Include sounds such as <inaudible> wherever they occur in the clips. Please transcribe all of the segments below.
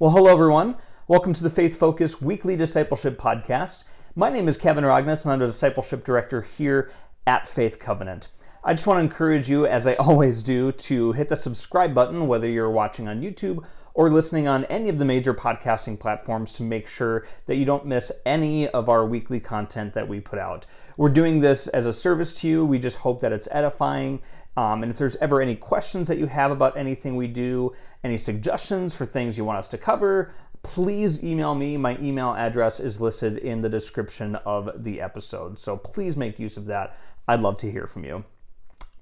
Well, hello, everyone. Welcome to the Faith Focus Weekly Discipleship Podcast. My name is Kavan Rogness, and I'm the Discipleship Director here at Faith Covenant. I just want to encourage you, as I <laughs> always do, to hit the subscribe button, whether you're watching on YouTube or listening on any of the major podcasting platforms, to make sure that you don't miss any of our weekly content that we put out. We're doing this as a service to you. We just hope that it's edifying um, and if there's ever any questions that you have about anything we do, any suggestions for things you want us to cover, please email me. My email address is listed in the description of the episode. So please make use of that. I'd love to hear from you.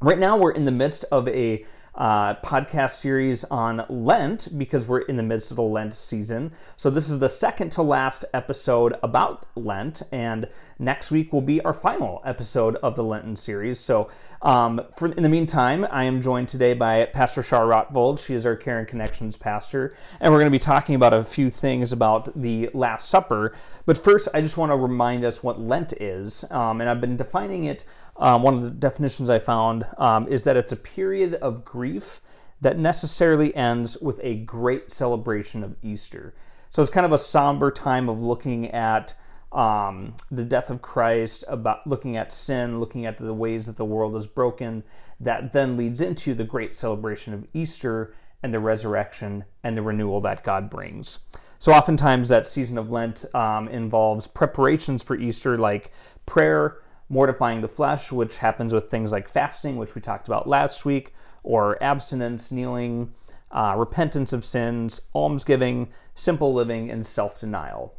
Right now, we're in the midst of a uh, podcast series on Lent because we're in the midst of the Lent season. So, this is the second to last episode about Lent, and next week will be our final episode of the Lenten series. So, um, for, in the meantime, I am joined today by Pastor Char Rotvold. She is our Care and Connections pastor, and we're going to be talking about a few things about the Last Supper. But first, I just want to remind us what Lent is, um, and I've been defining it um, one of the definitions I found um, is that it's a period of grief that necessarily ends with a great celebration of Easter. So it's kind of a somber time of looking at um, the death of Christ, about looking at sin, looking at the ways that the world is broken. That then leads into the great celebration of Easter and the resurrection and the renewal that God brings. So oftentimes that season of Lent um, involves preparations for Easter, like prayer mortifying the flesh, which happens with things like fasting, which we talked about last week, or abstinence, kneeling, uh, repentance of sins, almsgiving, simple living, and self denial.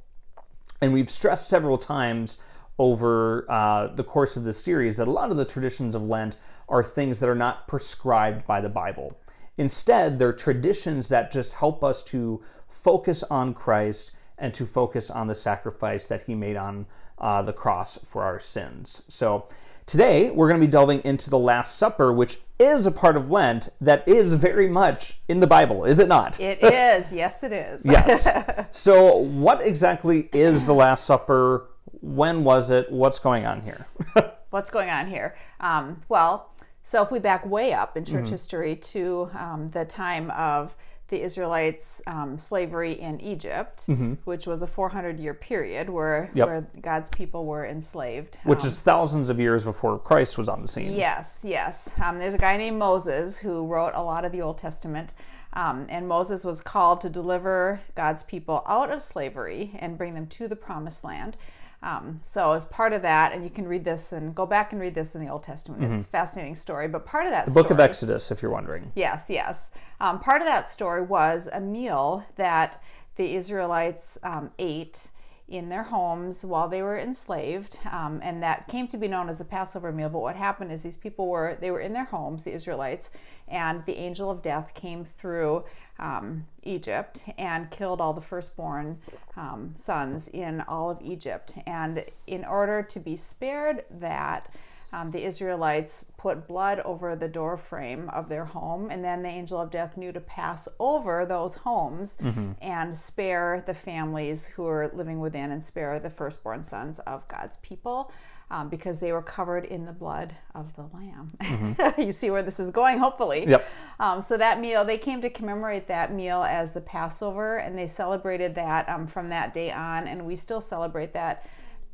And we've stressed several times over uh, the course of this series that a lot of the traditions of Lent are things that are not prescribed by the Bible. Instead, they're traditions that just help us to focus on Christ and to focus on the sacrifice that he made on uh, the cross for our sins. So today we're going to be delving into the Last Supper, which is a part of Lent that is very much in the Bible, is it not? It <laughs> is. yes, it is. yes. <laughs> So, what exactly is the Last Supper? When was it? What's going on here? <laughs> What's going on here? Um, well, so if we back way up in church mm-hmm. history to um, the time of the Israelites' um, slavery in Egypt, mm-hmm. which was a 400 year period where, yep. where God's people were enslaved. Which um, is thousands of years before Christ was on the scene. Yes, yes. Um, there's a guy named Moses who wrote a lot of the Old Testament. Um, and Moses was called to deliver God's people out of slavery and bring them to the promised land. Um, so as part of that, and you can read this and go back and read this in the Old Testament. Mm-hmm. It's a fascinating story. But part of that the story, book of Exodus, if you're wondering. Yes, yes. Um, part of that story was a meal that the Israelites um, ate in their homes while they were enslaved, um, and that came to be known as the Passover meal. But what happened is these people were they were in their homes, the Israelites, and the angel of death came through um, Egypt and killed all the firstborn um, sons in all of Egypt. And in order to be spared that, um, the Israelites put blood over the door frame of their home, and then the angel of death knew to pass over those homes mm-hmm. and spare the families who were living within and spare the firstborn sons of God's people. Um, because they were covered in the blood of the lamb. Mm-hmm. <laughs> you see where this is going, hopefully. Yep. Um, so that meal, they came to commemorate that meal as the Passover, and they celebrated that um, from that day on, and we still celebrate that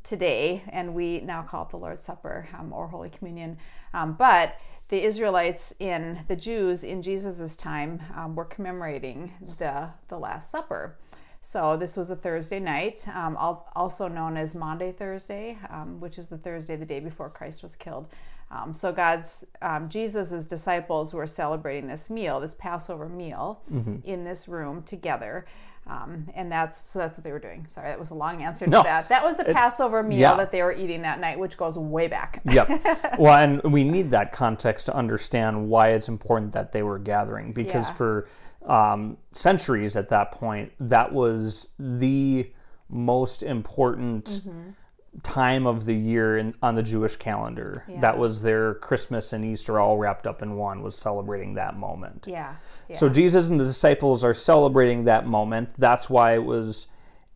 today, and we now call it the Lord's Supper um, or Holy Communion. Um, but the Israelites in the Jews in Jesus' time um, were commemorating the the Last Supper. So this was a Thursday night, um, also known as Maundy Thursday, um, which is the Thursday the day before Christ was killed. Um, so God's Jesus' disciples were celebrating this meal, this Passover meal, mm-hmm. in this room together. Um, and that's so that's what they were doing. Sorry, that was a long answer to no, that. That was the Passover meal yeah. that they were eating that night, which goes way back. yep. <laughs> Well, and we need that context to understand why it's important that they were gathering because yeah. for um, centuries at that point, that was the most important. Mm-hmm time of the year in, on the Jewish calendar. Yeah. That was their Christmas and Easter all wrapped up in one, was celebrating that moment. Yeah. yeah. So Jesus and the disciples are celebrating that moment. That's why it was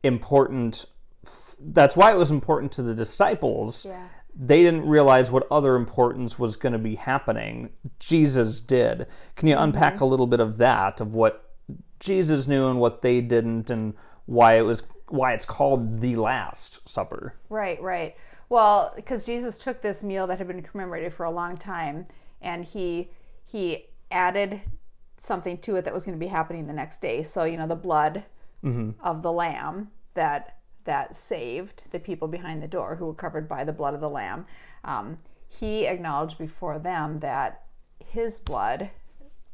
important. That's why it was important to the disciples. Yeah. They didn't realize what other importance was going to be happening. Jesus did. Can you mm-hmm. unpack a little bit of that, of what Jesus knew and what they didn't, and why it was why it's called the Last Supper. Right, right. Well, because Jesus took this meal that had been commemorated for a long time, and he he added something to it that was going to be happening the next day. So you know, the blood of the lamb that that saved the people behind the door who were covered by the blood of the lamb. Um, he acknowledged before them that his blood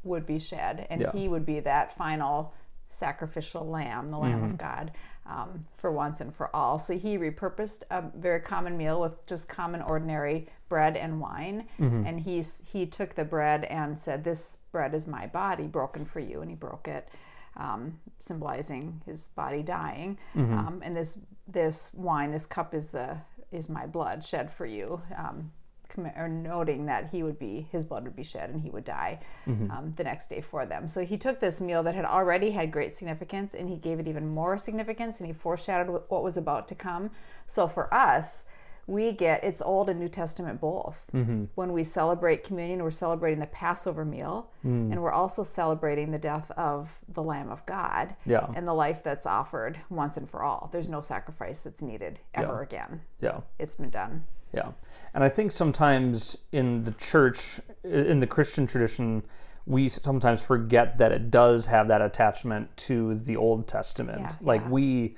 would be shed, and Yeah. he would be that final sacrificial lamb, the Lamb of God, um, for once and for all. So he repurposed a very common meal with just common, ordinary bread and wine, and he's he took the bread and said, "This bread is my body, broken for you," and he broke it. Um, symbolizing his body dying, um, and this this wine, this cup is the is my blood shed for you, commi- or noting that he would be his blood would be shed and he would die mm-hmm. um, the next day for them. So he took this meal that had already had great significance and he gave it even more significance and he foreshadowed what- was about to come. So for us, we get it's Old and New Testament both. Mm-hmm. When we celebrate communion, we're celebrating the Passover meal, mm. and we're also celebrating the death of the Lamb of God Yeah. and the life that's offered once and for all. There's no sacrifice that's needed ever again. Yeah. It's been done. Yeah. And I think sometimes in the church, in the Christian tradition, we sometimes forget that it does have that attachment to the Old Testament. Yeah, like yeah. we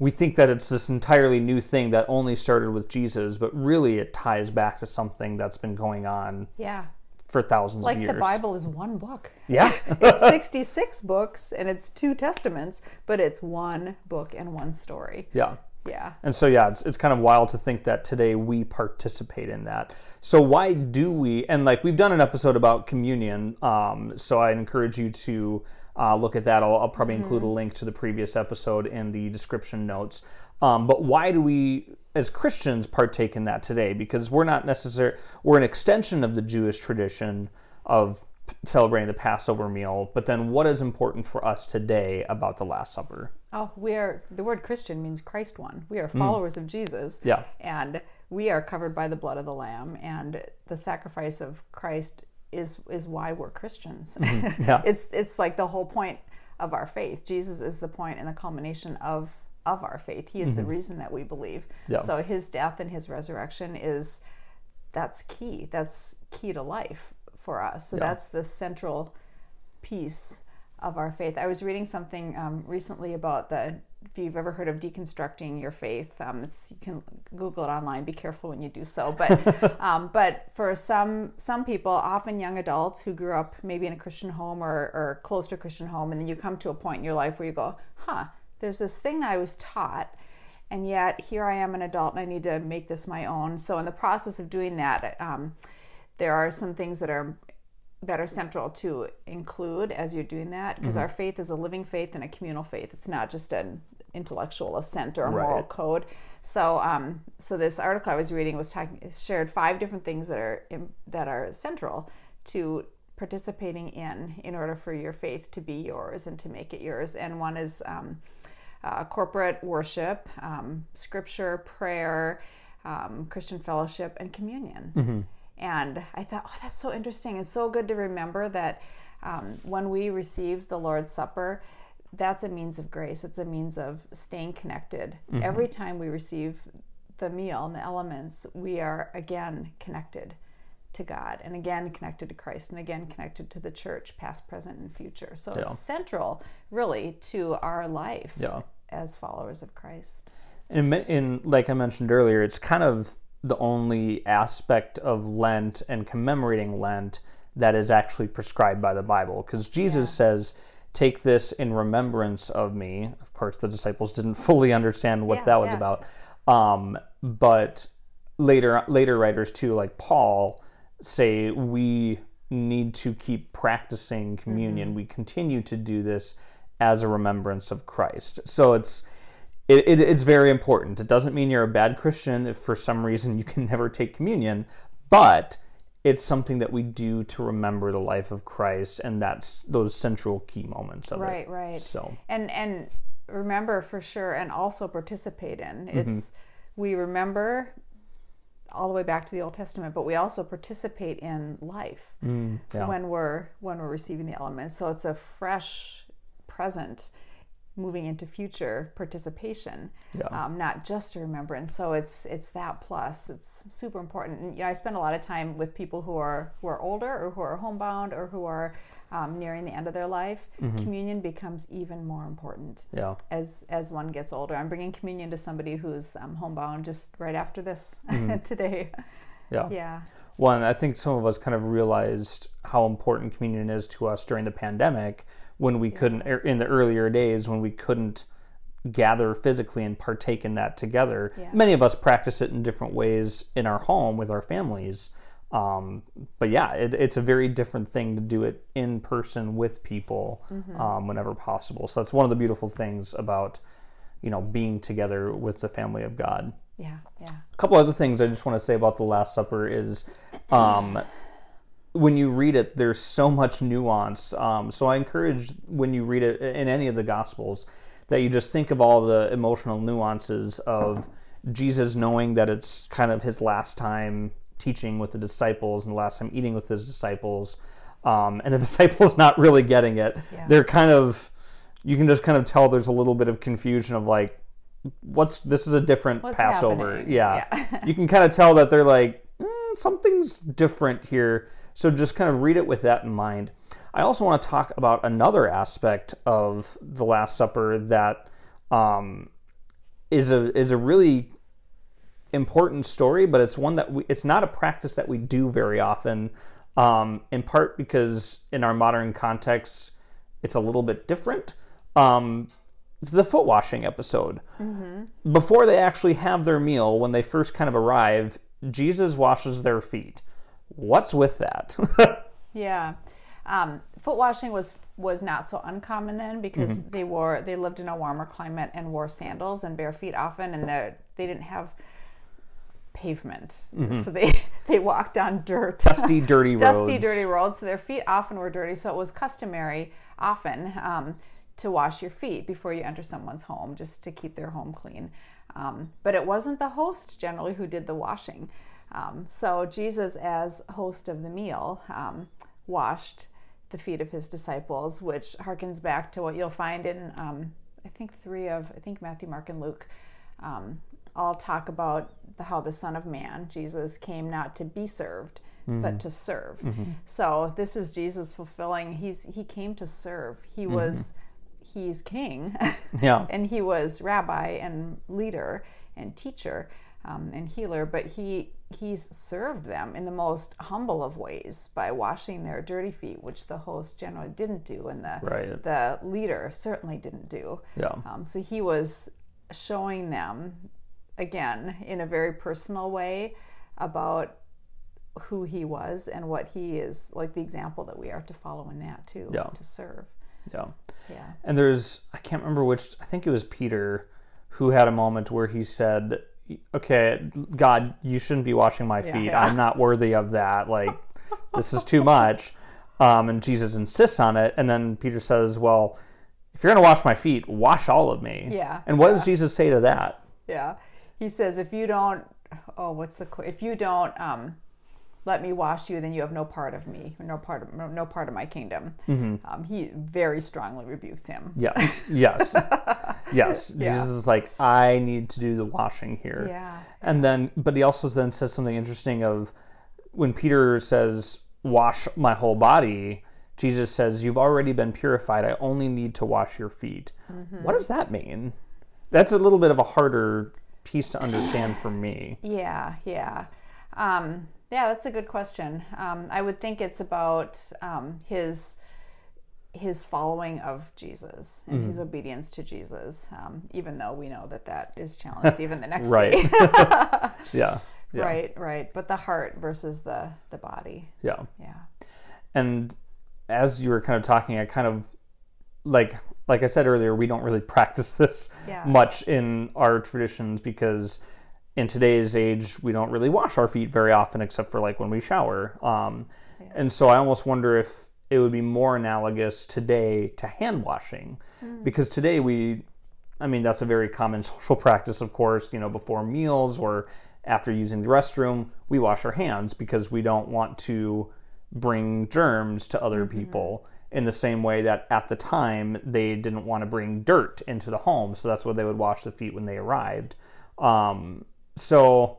we think that it's this entirely new thing that only started with Jesus, but really it ties back to something that's been going on Yeah. for thousands Like of years. Like the Bible is one book. Yeah. <laughs> It's 66 books and it's two testaments, but it's one book and one story. yeah. Yeah. And so, yeah, it's, it's kind of wild to think that today we participate in that. So, why do we? And like, we've done an episode about communion. Um, so, I encourage you to uh, look at that. I'll, I'll probably include a link to the previous episode in the description notes. Um, but why do we, as Christians, partake in that today? Because we're not necessarily, we're an extension of the Jewish tradition of celebrating the Passover meal. But then, what is important for us today about the Last Supper? Oh, we are, the word Christian means Christ one. We are mm. followers of Jesus. Yeah. And we are covered by the blood of the Lamb, and the sacrifice of Christ is is why we're Christians. Mm-hmm. <laughs> Yeah. it's it's like the whole point of our faith. Jesus is the point and the culmination of of our faith. He is the mm-hmm. reason that we believe. Yeah. So his death and his resurrection is that's key. That's key to life for us. So that's the central piece of our faith. I was reading something um, recently about the. If you've ever heard of deconstructing your faith, um, it's you can Google it online. Be careful when you do so. But <laughs> um, but for some some people, often young adults who grew up maybe in a Christian home or, or close to a Christian home, and then you come to a point in your life where you go, huh, there's this thing I was taught, and yet here I am an adult and I need to make this my own. So in the process of doing that, um, there are some things that are that are central to include as you're doing that because our faith is a living faith and a communal faith. It's not just an intellectual assent or a moral Right. code. So, um, so this article I was reading was talking shared five different things that are that are central to participating in in order for your faith to be yours and to make it yours. And one is um, uh, corporate worship, um, scripture, prayer, um, Christian fellowship, and communion. And I thought, oh, that's so interesting and so good to remember that um, when we receive the Lord's Supper, that's a means of grace. It's a means of staying connected. Every time we receive the meal and the elements, we are again connected to God and again connected to Christ and again connected to the church, past, present, and future. So Yeah. it's central, really, to our life Yeah. as followers of Christ. in, in like I mentioned earlier, it's kind of the only aspect of Lent and commemorating Lent that is actually prescribed by the Bible. Because Jesus says, "Take this in remembrance of me." Of course, the disciples didn't <laughs> fully understand what Yeah, that was yeah. about, um, but later later writers too, like Paul, say we need to keep practicing communion. Mm-hmm. We continue to do this as a remembrance of Christ. So it's it, it, it's very important. It doesn't mean you're a bad Christian if for some reason you can <laughs> never take communion, but it's something that we do to remember the life of Christ, and that's those central key moments of Right, it. right. right. So and and remember for sure and also participate in Mm-hmm. it's we remember all the way back to the Old Testament, but we also participate in life Mm, yeah. when we're when we're receiving the elements. So it's a fresh present moving into future participation, Yeah. um, not just a remembrance. So it's it's that plus. It's super important. And you know, I spend a lot of time with people who are who are older or who are homebound or who are um, nearing the end of their life. Communion becomes even more important yeah. as as one gets older. I'm bringing communion to somebody who's um, homebound just right after this <laughs> today. Yeah. Yeah. One, I think some of us kind of realized how important communion is to us during the pandemic when we couldn't, er, in the earlier days, when we couldn't gather physically and partake in that together. Yeah. Many of us practice it in different ways in our home with our families. Um, but yeah, it, it's a very different thing to do it in person with people um, whenever possible. So that's one of the beautiful things about, you know, being together with the family of God Yeah. Yeah. a couple other things I just want to say about the Last Supper is, um, when you read it, there's so much nuance. Um, so I encourage when you read it in any of the Gospels that you just think of all the emotional nuances of Jesus knowing that it's kind of his last time teaching with the disciples and the last time eating with his disciples, um, and the <laughs> disciples not really getting it. Yeah. They're kind of, you can just kind of tell there's a little bit of confusion of like, what's this is a different What's Passover. happening? Yeah. Yeah. <laughs> you can kind of tell that they're like, eh, something's different here. So just kind of read it with that in mind. I also want to talk about another aspect of the Last Supper that um, is a is a really important story, but it's one that we, it's not a practice that we do very often. Um, in part because in our modern context, it's a little bit different. Um, it's the foot washing episode. Before they actually have their meal, when they first kind of arrive, Jesus washes their feet. What's with that? <laughs> Yeah. Um, foot washing was was not so uncommon then because Mm-hmm. they wore they lived in a warmer climate and wore sandals and bare feet often, and they they didn't have pavement, so they <laughs> they walked on dirt. Mm-hmm. Dusty, dirty <laughs> roads. dusty, dirty roads. So their feet often were dirty. So it was customary often um, to wash your feet before you enter someone's home, just to keep their home clean. Um, but it wasn't the host generally who did the washing. Um, so Jesus, as host of the meal, um, washed the feet of his disciples, which harkens back to what you'll find in, um, I think, three of, I think Matthew, Mark, and Luke. Um, all talk about the, how the Son of Man, Jesus, came not to be served, but to serve. So this is Jesus fulfilling. He's he came to serve. He was he's king, <laughs> Yeah. and he was rabbi and leader and teacher um, and healer. But he he's served them in the most humble of ways by washing their dirty feet, which the host generally didn't do, and the Right. the leader certainly didn't do. Yeah. Um, so he was showing them, again, in a very personal way, about who he was and what he is, like the example that we are to follow in that too, Yeah. to serve. Yeah. Yeah. And there's, I can't remember which, I think it was Peter who had a moment where he said, Okay, God, you shouldn't be washing my feet. yeah. I'm not worthy of that. Like, <laughs> this is too much. Um, and Jesus insists on it. And then Peter says, Well, if you're going to wash my feet, wash all of me. Yeah, And what does Jesus say to that? Yeah. He says, if you don't, oh, what's the, if you don't um, let me wash you, then you have no part of me, no part of, no, part of my kingdom. Um, he very strongly rebukes him. Yeah. Yes. <laughs> yes. Yeah. Jesus is like, I need to do the washing here. Yeah. And then, but he also then says something interesting of when Peter says, wash my whole body, Jesus says, you've already been purified. I only need to wash your feet. What does that mean? That's a little bit of a harder piece to understand for me. Yeah, yeah. Um, yeah, that's a good question. Um, I would think it's about um, his his following of Jesus and Mm-hmm. his obedience to Jesus, um, even though we know that that is challenged even the next Right. day. <laughs> Yeah. Yeah. Right, right. But the heart versus the the body. Yeah. Yeah. and as you were kind of talking i kind of like like i said earlier we don't really practice this Yeah. much in our traditions because in today's age we don't really wash our feet very often except for like when we shower um, and so i almost wonder if it would be more analogous today to hand washing because today we i mean that's a very common <laughs> social practice of course you know before meals or after using the restroom, we wash our hands because we don't want to bring germs to other people in the same way that at the time they didn't want to bring dirt into the home. So that's why they would wash the feet when they arrived. Um, so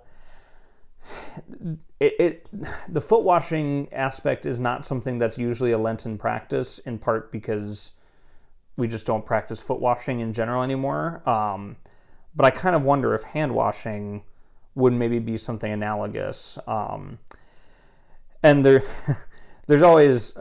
it, it the foot washing aspect is not something that's usually a Lenten practice, in part because we just don't practice foot washing in general anymore. Um, but I kind of wonder if hand washing would maybe be something analogous. Um, and there, <laughs> there's always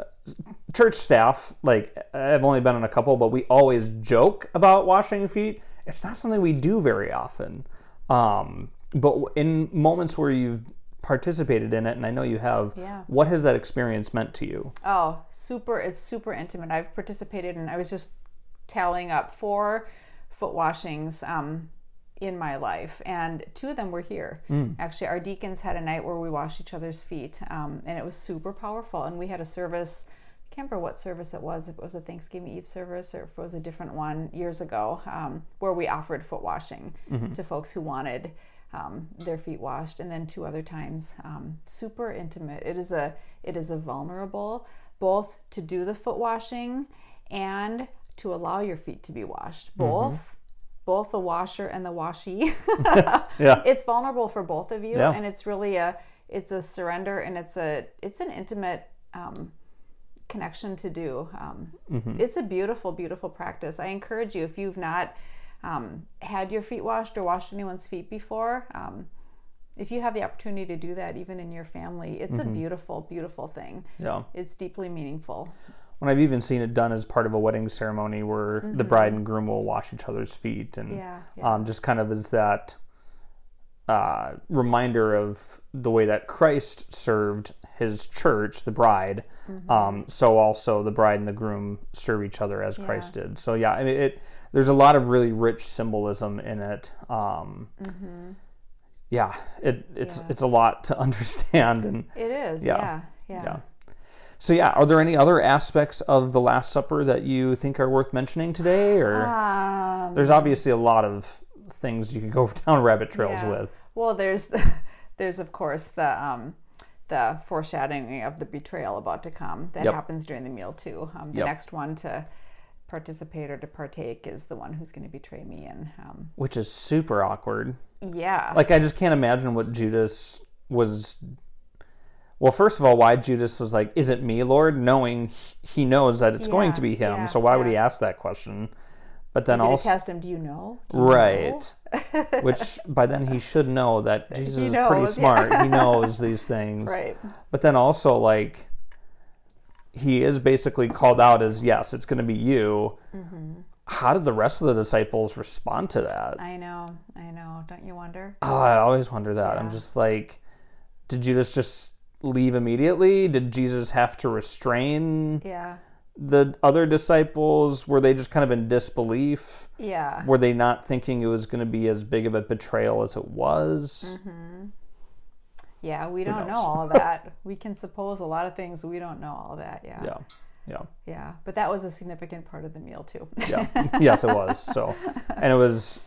church staff. Like I've only been on a couple, but we always joke about washing feet. It's not something we do very often. Um, but in moments where you've participated in it, and I know you have, Yeah. what has that experience meant to you? Oh, super! It's super intimate. I've participated, and I was just tallying up four foot washings um, in my life, and two of them were here. Actually, our deacons had a night where we washed each other's feet, um, and it was super powerful. And we had a service. I can't remember what service it was. If it was a Thanksgiving Eve service or if it was a different one years ago, um, where we offered foot washing to folks who wanted um, their feet washed, and then two other times. Um, super intimate. It is a it is a vulnerable both to do the foot washing and to allow your feet to be washed. Both, both the washer and the washee. <laughs> <laughs> Yeah. it's vulnerable for both of you, Yeah. and it's really a it's a surrender and it's a it's an intimate. Um, connection to do. Um, It's a beautiful, beautiful practice. I encourage you if you've not um, had your feet washed or washed anyone's feet before, um, if you have the opportunity to do that, even in your family, it's a beautiful, beautiful thing. Yeah. It's deeply meaningful. When I've even seen it done as part of a wedding ceremony where the bride and groom will wash each other's feet and Yeah, yeah. Um, just kind of as that uh, reminder of the way that Christ served his church, the bride. Um, so also the bride and the groom serve each other as Christ did. So yeah, I mean, it there's a lot of really rich symbolism in it. Um, Yeah, it, it's Yeah. it's a lot to <laughs> understand and It is. Yeah. Yeah. Yeah. yeah. So yeah, are there any other aspects of the Last Supper that you think are worth mentioning today, or Um, there's obviously a lot of things you could go <laughs> down rabbit trails Yeah. with. Well, there's the, <laughs> there's of course the um, the foreshadowing of the betrayal about to come. That Yep. happens during the meal too. Um, the Yep. next one to participate or to partake is the one who's going to betray me, and um, which is super awkward. yeah, Like I just can't imagine what Judas was. Well, first of all, why Judas was like, "Is it me, Lord?" Knowing he knows that it's going to be him, yeah, so why would he ask that question? But then also, test him. Do you know? Do you right? know? <laughs> Which by then he should know that <laughs> Jesus is pretty knows, yeah. smart. He <laughs> knows these things. right. But then also like he is basically called out as yes, it's going to be you. Mm-hmm. How did the rest of the disciples respond to that? I know. I know. Don't you wonder? Oh, I always wonder that. I'm just like, did Judas just leave immediately? Did Jesus have to restrain Yeah. The other disciples? Were they just kind of in disbelief? Yeah. Were they not thinking it was going to be as big of a betrayal as it was? Mm-hmm. Yeah. We don't know all that. <laughs> we can suppose a lot of things. We don't know all that. Yeah. Yeah. Yeah. Yeah. But that was a significant part of the meal too. Yeah. <laughs> yes, it was. So, and it was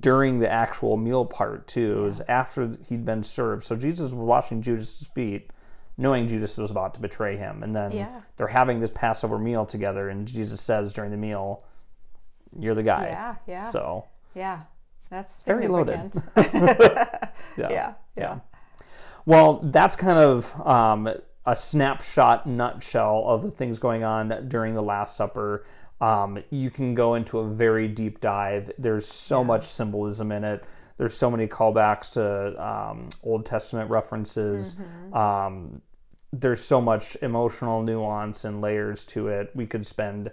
during the actual meal part too. It was after he'd been served. So Jesus was washing Judas's feet, knowing Judas was about to betray him, and then Yeah. they're having this Passover meal together, and Jesus says during the meal, "You're the guy." Yeah. Yeah. So Yeah, that's Very loaded. <laughs> <laughs> yeah. yeah, Yeah. Well, that's kind of um, a snapshot nutshell of the things going on during the Last Supper. Um, you can go into a very deep dive. There's so much symbolism in it. There's so many callbacks to um, Old Testament references. Um, there's so much emotional nuance and layers to it. We could spend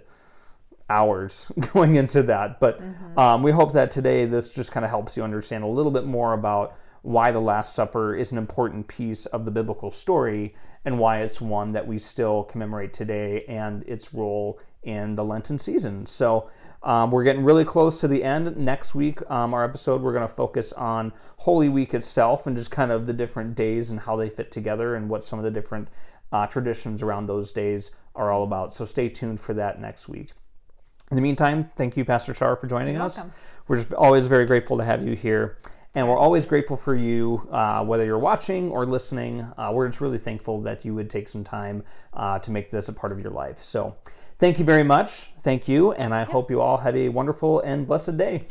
hours <laughs> going into that. But um, we hope that today this just kind of helps you understand a little bit more about why the Last Supper is an important piece of the biblical story and why it's one that we still commemorate today and its role in the Lenten season. So um, we're getting really close to the end. Next week, um, our episode, we're going to focus on Holy Week itself and just kind of the different days and how they fit together and what some of the different uh, traditions around those days are all about. So stay tuned for that next week. In the meantime, thank you, Pastor Char, for joining You're us. welcome. We're just always very grateful to have you here. And we're always grateful for you, uh, whether you're watching or listening. Uh, we're just really thankful that you would take some time uh, to make this a part of your life. So, thank you very much. Thank you. And I hope you all have a wonderful and blessed day.